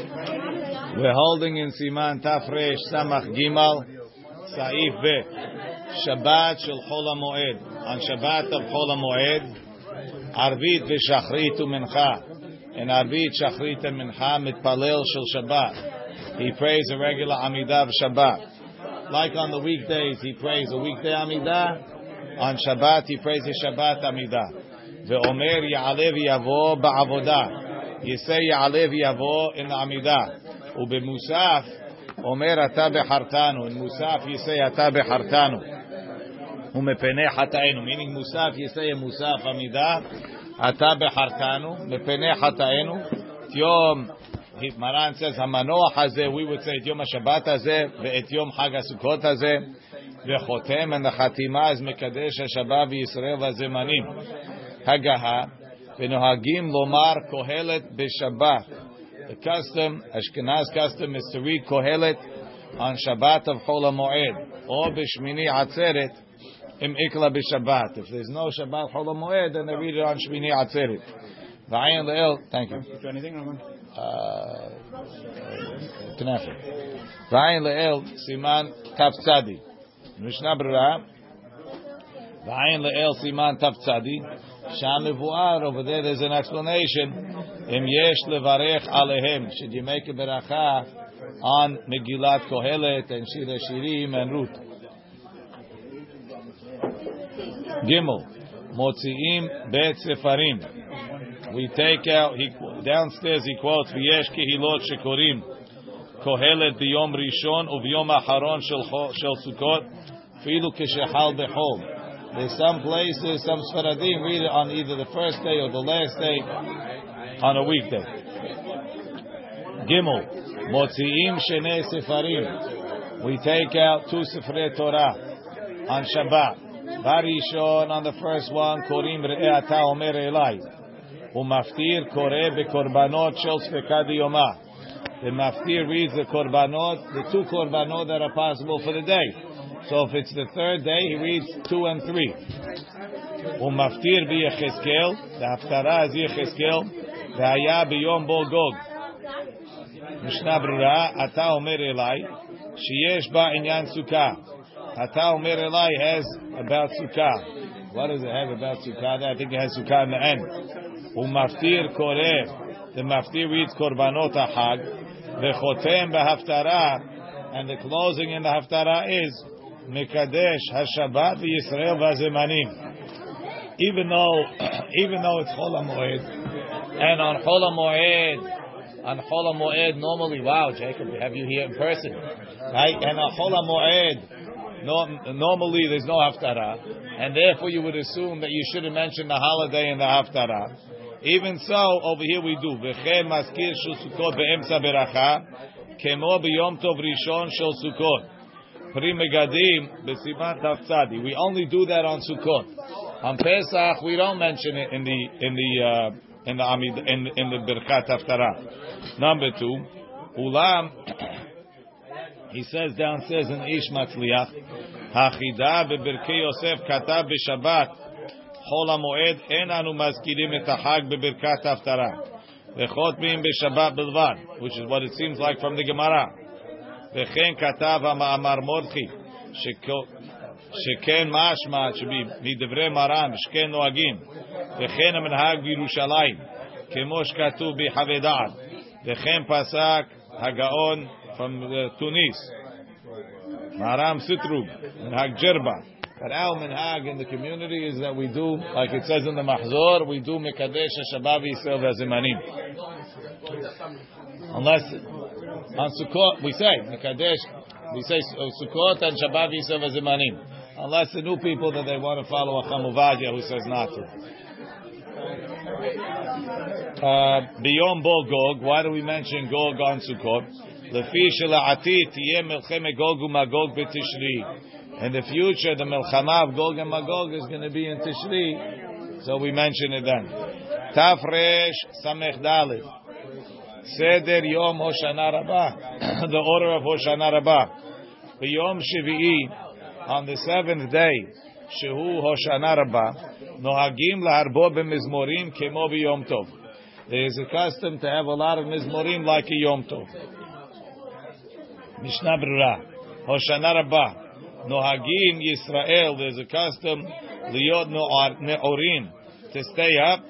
We're holding in Siman Tafresh Samach Gimal Saif Be Shabbat Shel Chol Moed on Shabbat of Chol Moed Arvit v'Shachrit uMincha and Arvit Shachrit and Mitpalel Shel Shabbat. He prays a regular Amidah Shabbat. Like on the weekdays he prays a weekday Amidah. On Shabbat he prays a Shabbat Amidah. ve'Omer Ya'alev Yavo Ba'avodah. יסי יעלה ויבוא in the עמידה ובמוסף אומר אתה בחרתנו. in מוסף יסי אתה בחרתנו. ומפני חטאינו. meaning מוסף יסי מוסף עמידה. אתה בחרתנו. מפני חטאינו. יום מרן says המנוח הזה we would say את יום השבת הזה ואת יום חג הסוכות הזה. וחותם and the חתימה is מקדש השבת בישראל והזמנים. הגהה V'nohagim lomar kohelet b'shabbat. The custom, Ashkenaz custom, is to read kohelet on Shabbat of Chol HaMoed or b'shmini atzeret im ikla b'shabbat. If there's no Shabbat Chol HaMoed, then they read it on shmini atzeret. V'ayin le'el, thank you. Do anything, Roman? Uh, Tenafik. V'ayin le'el, siman taftzadi. Mishnah Brera. V'ayin le'el, siman taftzadi. Sham Mevuar, over there there's an explanation. Im yesh levarech alehem. Should you make a beracha on Megillat Kohelet and Shira Shirim and Ruth? Gimel. Motziim bet sefarim. We take out, he, downstairs he quotes, V'yesh kehilot shekorim. Kohelet biyom rishon uviyom acharon shel shel Sukkot. Filu keshehal behol. There's some places, some Sfaradim read it on either the first day or the last day on a weekday. Gimel, Motziim Shene Sefarim. We take out two Sefrei Torah on Shabbat. Barishon on the first one, Korim Re'ata Omer Elai. Kore Bekorbanot Shel Svekadi Yomah. The Maftir reads the Korbanot, the two Korbanot that are possible for the day. So if it's the third day, he reads two and three. Umaftir bi Yecheskel, the Haftara is Yecheskel, the Haya biyom bo Gog. Mishnah Brura, Ata Omer Elai, Sheyesh ba inyan Sukkah. Ata Omer Elai has about Sukkah. What does it have about Sukkah? I think it has Sukkah in the end. Umaftir Koreh, the Maftir reads Korbanot HaHag, the Chotem b'Haftara, and the closing in the Haftara is Mekadesh Hashabbat Yisrael Vazemanim. Even though, even though it's Chol Moed, and on Chol Moed, on Chol Moed normally, wow, Jacob, we have you here in person, right? And on Chol Moed, no, normally there's no Haftarah, and therefore you would assume that you shouldn't mention the holiday in the Haftarah. Even so, over here we do. V'chen maskir shel Sukkot be'emsa beracha, kemo b'yom tov rishon shel Sukkot. Pri Megadim b'siman taftzadi. We only do that on Sukkot. On Pesach, we don't mention it in the in the uh, in the Amid in, in the Birkat Haftarah. Number two, Ulam. He says downstairs in Ish Matzliach, Hachida bebirkei Yosef katav b'Shabbat Chol HaMoed en anu mazkirim et ha'Hag bebirkat Haftarah. V'chotmim b'Shabbat b'lvad, which is what it seems like from the Gemara. וכן כתב המאמר מורדכי, שכן משמע מדברי מרן, שכן נוהגים, וכן המנהג בירושלים, כמו שכתוב בחווי דעת, וכן פסק הגאון from תוניס, מרם סטרוג, מנהג ג'רבה. But our minhag in the community is that we do, like it says in the Mahzor, we do Mekadesh HaShabbat Yisrael V'Azimanim. Unless on Sukkot we say Mekadesh, we say Sukkot and Shabbat Yisrael V'Azimanim. Unless the new people that they want to follow a Chacham Ovadia who says not to. Uh, beyond Bo Gog, why do we mention Gog on Sukkot? Shela'ati Tiyeh Melcheme Gog u'Magog b'Tishri. In the future, the Melchama of Gog and Magog is going to be in Tishri, so we mention it then. Dalit. Seder Yom Hoshana Rabbah. the order of Hoshana Rabbah. Yom Shvi'i, on the seventh day, Shehu Hoshana Rabbah, Nohagim laharbo b'mizmorim kemo b'yom tov. There is a custom to have a lot of mizmorim like a Yom Tov. Mishnah Brura. Hoshana Rabbah. Nohagim Yisrael. There's a custom liot ne'orim to stay up.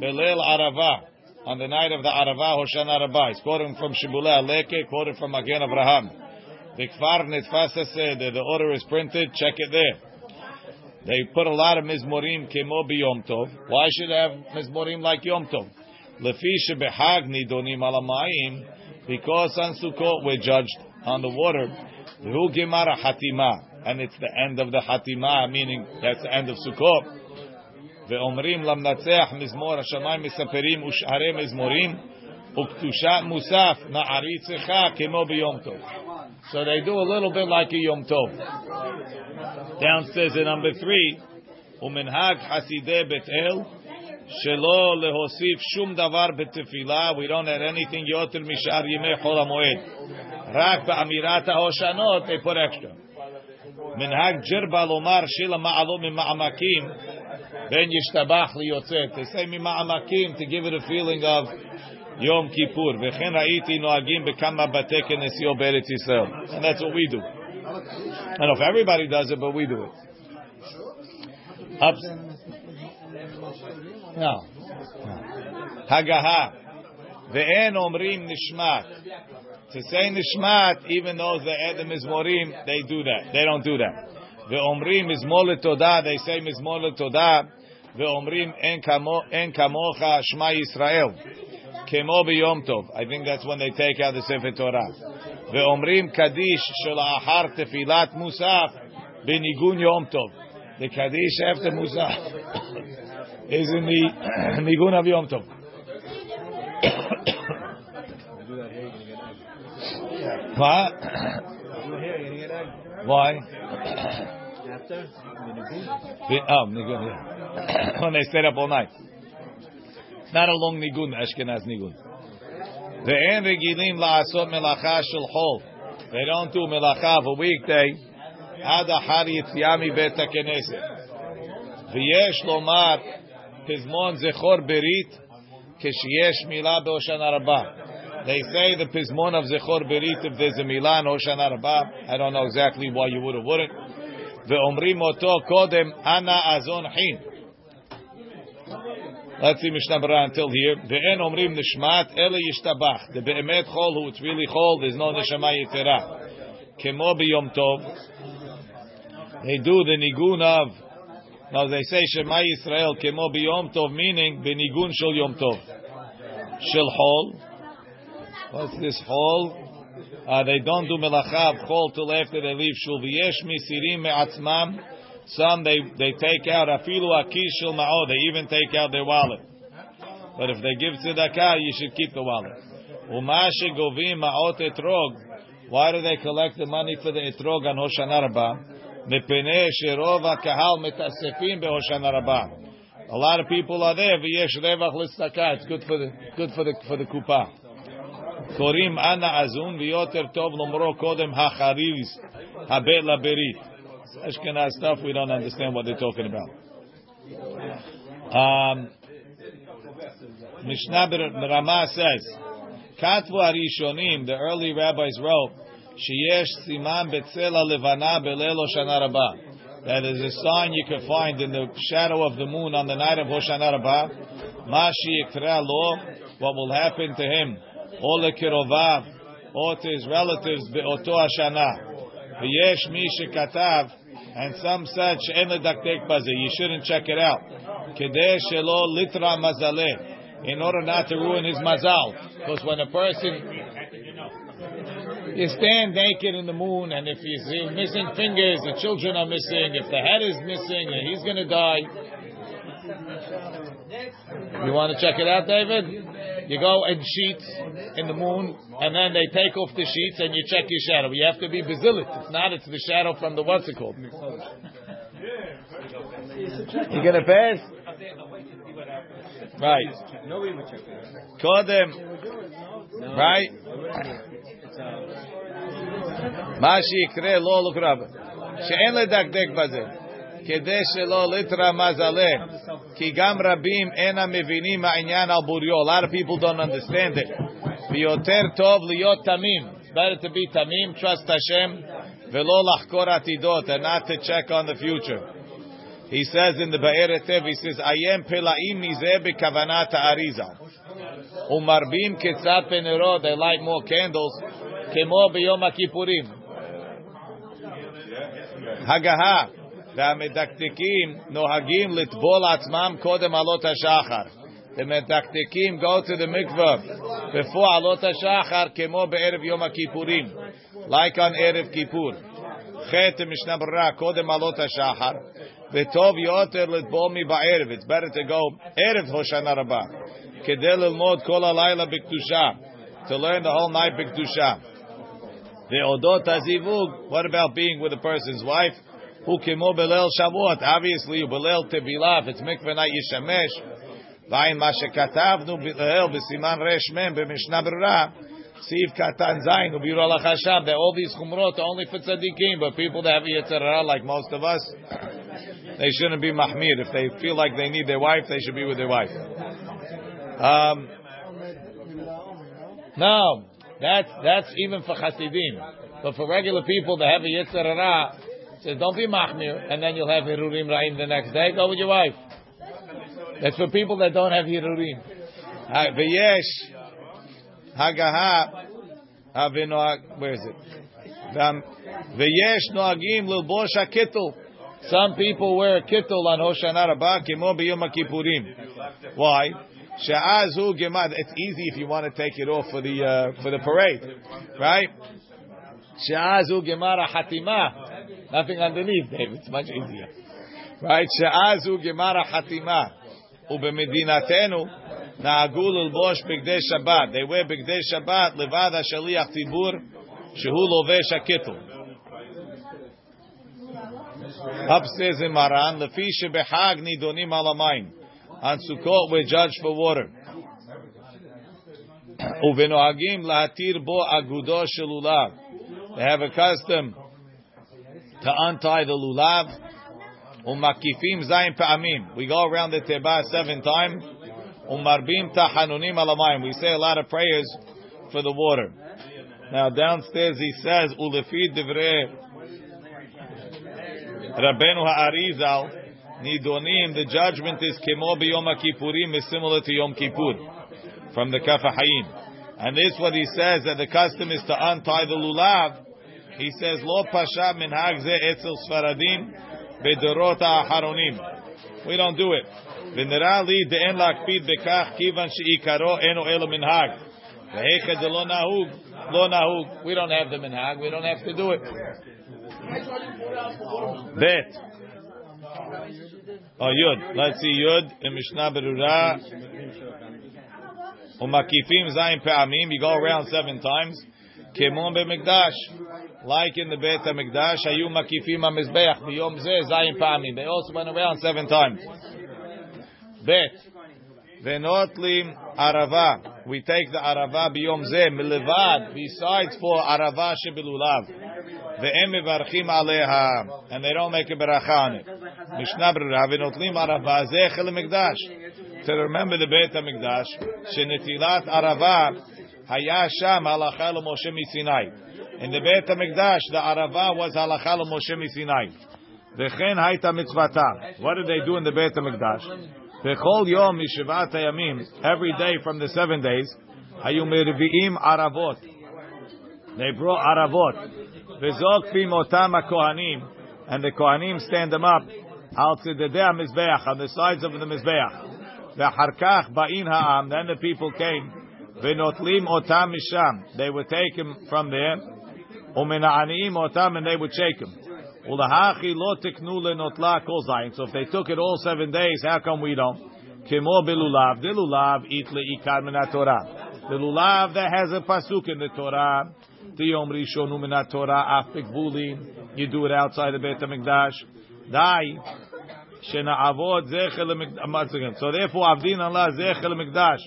Belel Arava. On the night of the Arava, Hoshana Rabbah. It's quoting from Shibbolei HaLeket, quoted from Magen Abraham. The Kfar Netfasa said the order is printed. Check it there. They put a lot of mizmorim kemo Yom Tov. Why should they have mizmorim like Yom Tov? Lefi shebehag nidonim alamayim. Because on Sukkot we're judged on the water. Hu gemara hatima. And it's the end of the hatima, meaning that's the end of Sukkot. ואומרים למנצח מזמור השמיים מספרים ושערי מזמורים וקדושת מוסף מעריצך כמו ביום טוב. So they do a little bit like a Yom Tov. Downstairs in number three, Umenhag Hasideh Betel, Shelo lehosif shum davar betefila. We don't add anything yoter mishar yimei chol hamoed. Rak ba'amirat hoshanot they put extra. Minhag jirba lomar shila ma'alot mima'amakim ben yishtabach liyotzet. They say mima'amakim to give it a feeling of Yom Kippur. V'chen ha'iti noagim bekama bate kenesio beretz Yisrael. And that's what we do. I don't know if everybody does it, but we do it. Up. No. Hagaha. Ve'en omrim nishmat. To say nishmat, even though the Edom is morim, they do that. They don't do that. Ve'omrim is todah. They say mizmor todah. Ve'omrim en kamocha shma Yisrael. Kemo b'yom tov. I think that's when they take out the Torah. Ve'omrim kaddish shel ahar tefilat musaf b'nigun yom tov. The kaddish after musaf is in the nigun of yom tov. What? Why? After? Oh, nigun, when they stayed up all night It's not a long nigun, Ashkenaz nigun. Ve'en regilim la'asot melacha shel chol. They don't do melacha of a weekday. Ad ahar yitziami bet ha'keneset. V'yesh lomar pizmon zechor berit ksheyesh milah be'Hoshana Rabbah. They say the pizmon of zechor berit if there's a milah in Hoshana. I don't know exactly why you would or wouldn't. Ve'omrim oto kodem ana azon hin. Let's see Mishnah Berurah until here. Omrim nishmat ele yishtabach. The be'emet chol who it's really chol, there's no b'yom tov. They do the nigun of, now they say Shema Yisrael kemo b'yom tov, meaning b'nigun shel yom tov. Shel chol. What's this chol? Uh, they don't do melacha of chol till after they leave shul. V'yesh misirim me'atzmam. Some they, they take out afilu akishil ma'od. They even take out their wallet. But if they give tzedakah, you should keep the wallet. Umashi govim ma'ot etrog. Why do they collect the money for the etrog on Hoshana Rabbah? Mepene sherova kahal metasefim beHoshana Rabbah. A lot of people are there. V'yesh revach l'tzedakah. It's good for the good for the for the azun v'yoter tov lomro kodem hachariz habet laberit. Ashkenaz stuff, we don't understand what they're talking about. Um, Mishnah says, the early rabbis wrote, That is a sign you can find in the shadow of the moon on the night of Hoshana Rabbah. Mashi Lo, what will happen to him? Ole Kirovav, or to his relatives, Be'oto Hashana. V'yesh Mi Shekatav, and some said she'en ledaktek baze. You shouldn't check it out. Kedeh shelo litra mazaleh. In order not to ruin his mazal. Because when a person you stand naked in the moon, and if he's missing fingers, the children are missing. If the head is missing, he's going to die. You want to check it out, David? You go and sheets in the moon, and then they take off the sheets and you check your shadow. You have to be basilit. If not, it's the shadow from the what's it called? You gonna pass? Right. Kodem. Right. מה שיקרה לא לוקרב, שאין לדקדק בזה, כדי שלא לתרמז עליהם, כי גם רבים אינם מבינים העניין על בוריו. A lot of people don't understand it. ויותר טוב להיות תמים. Better to be תמים, trust השם, ולא לחקור עתידות, and not to check on the future. He says in the Be'er Heitev. he says, I am Pelaim Mizeh Bekavanat Arizal. Umarbim Ketzat Penero, they light more candles. Kemo biyom ha'kippurim. Hagaha, והמדקדקים נוהגים לטבול עצמם קודם עלות השחר. The מדקדקים go to the mikvah before עלות השחר כמו בערב יום הכיפורים, like on ערב כיפור. חטא משנה ברירה קודם עלות השחר, וטוב יותר לטבול מבערב. It's better to go ערב הושענא רבה, כדי ללמוד כל הלילה בקדושה, to learn the whole night בקדושה. Ve'odot hazivug. What about being with a person's wife? Obviously, you belel to be If it's mikveh night, yishamesh. V'ain ma belel b'siman resh mem b'mishnah. Siv Katan Zain, Ubirol Hashab, that all these chumrot are only for tzaddikim, but people that have Yetzirah, like most of us, they shouldn't be mahmir. If they feel like they need their wife, they should be with their wife. Um, no, that's that's even for chasidim. But for regular people that have a yitzhara, says, don't be machmir, and then you'll have hirurim ra'im the next day. Go with your wife. That's for people that don't have hirurim. V'yesh hagaha avinoag. Where is it? V'yesh noagim lilbosh hakittul. Some people wear a kittul on Hoshana Rabbah kimo b'yom kippurim. Why? Sha'azu gemad. It's easy if you want to take it off for the uh, for the parade, right? Sha'azu gemara hatimah. Nothing underneath, David. It's much easier. Right? She'azu gemara hatima. ובמדינתנו נהגו ללבוש בגדי שבת. They wear בגדי שבת לבד השליח ציבור שהוא לובש הכתר. Upstairs in Maran, לפי שבחג נידונים על המים. On Sukkot, we judge for water. Lahatir bo agudo. They have a custom to untie the lulav. Umakifim zayin pa'amim. We go around the teba seven times. Umarbim alamayim. We say a lot of prayers for the water. Now downstairs he says, ulefid divrei Rabbeinu Ha'arizal. nidonim. The judgment is kemo b'yom kippurim is similar to Yom Kippur from the Kaf HaChaim. And this what he says that the custom is to untie the lulav he says, Lo pasha minhag ze etzel sfaradim bedorot ha'acharonim. We don't do it. ונראה לי דאין להקפיד בכך כיוון שעיקרו אינו אלו מנהג. והיכא דלא נהוג, לא נהוג. We don't have the minhag, we don't have to do it. Bet. Oh, Yud. Let's see Yud in Mishnah Berurah. Umakifim zayin pe'amim. You go around seven times. Kemon be'mikdash like in the Beit HaMikdash, Hayu Makifim HaMizbeach, Biyom Zeh, Zayin Pamim. They also went around seven times. Bet. Venotlim Arava. We take the Arava Biyom Zeh, Milevad, besides for Arava Shebilulav. Ve'em Mevarchim Aleha. And they don't make a beracha on it. Mishnah Berurah, Venotlim Arava Zeh Chel To remember the Beit HaMikdash, Shenetilat Arava, Haya Sham Halacha Moshe Misinai. In the Beit HaMikdash, the Arava was halacha Moshe Misinai. V'chen haita mitzvata. What did they do in the Beit HaMikdash? V'chol yom mishivat hayamim. Every day from the seven days, hayu mirvi'im aravot. They brought. V'zok pim otam kohanim, And the kohanim stand them up. Al tzededei mizbeach on the sides of the mizbeach. V'harkach ba'in ha'am. Then the people came. V'notlim otam misham. They would take him from there. Umena'aniim otam, and they would shake him. Ulahachi lo tiknu lenotla kol zayin. So if they took it all seven days, how come we don't? Kimo belulav. The lulav eat leikar minat Torah. The lulav that has a pasuk in the Torah. The yom rishonu minat Torah bulim. You do it outside the Beit HaMikdash. Dai. Shena'avod zechel mikdash. So therefore, avdin Allah zechel mikdash.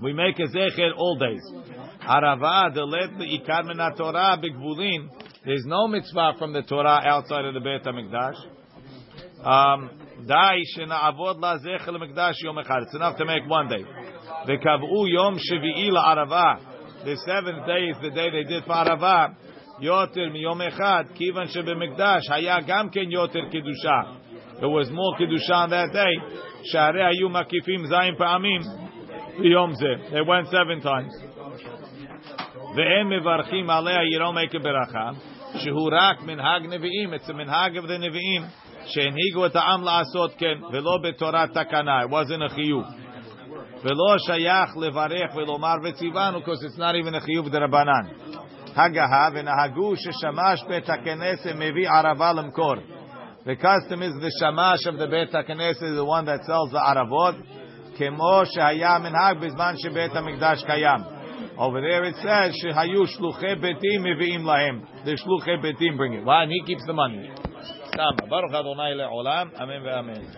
We make a zechel all days. Arava delet ikar min Torah bigvulin. There's no mitzvah from the Torah outside of the Beit Hamikdash. Dai shena'avod lazech lemikdash yom echad. It's enough to make one day. The V'kav'u yom shevi'i la'arava. The seventh day is the day they did for arava. Yoter miyom echad. Kivan shebemikdash haya gam ken yoter kedusha. There was more kedusha on that day. Sharei hayu makifim zayin pa'amim. Yom zeh. They went seven times. Ve'em mevarchim alea. You don't make a beracha. Shehu rak minhag nevi'im. It's a minhag of the nevi'im. שהנהיגו את העם לעשות כן, ולא בתורת תקנה, it wasn't a חיוב. ולא שייך לברך ולומר וציוונו, because it's not even a חיוב דרבנן. Hagaha v'nahagu sheshamash bet hakeneset mevi arava. The custom is the shamash of the bet hakeneset is the one that sells the aravot. Kemo shehaya minhag bizman shebet hamikdash kayam. Over there it says shehayu betim meviim lahem. The shluche betim bring it. Why? And he keeps the money. Baruch Adonai le'olam. Amen ve'amen.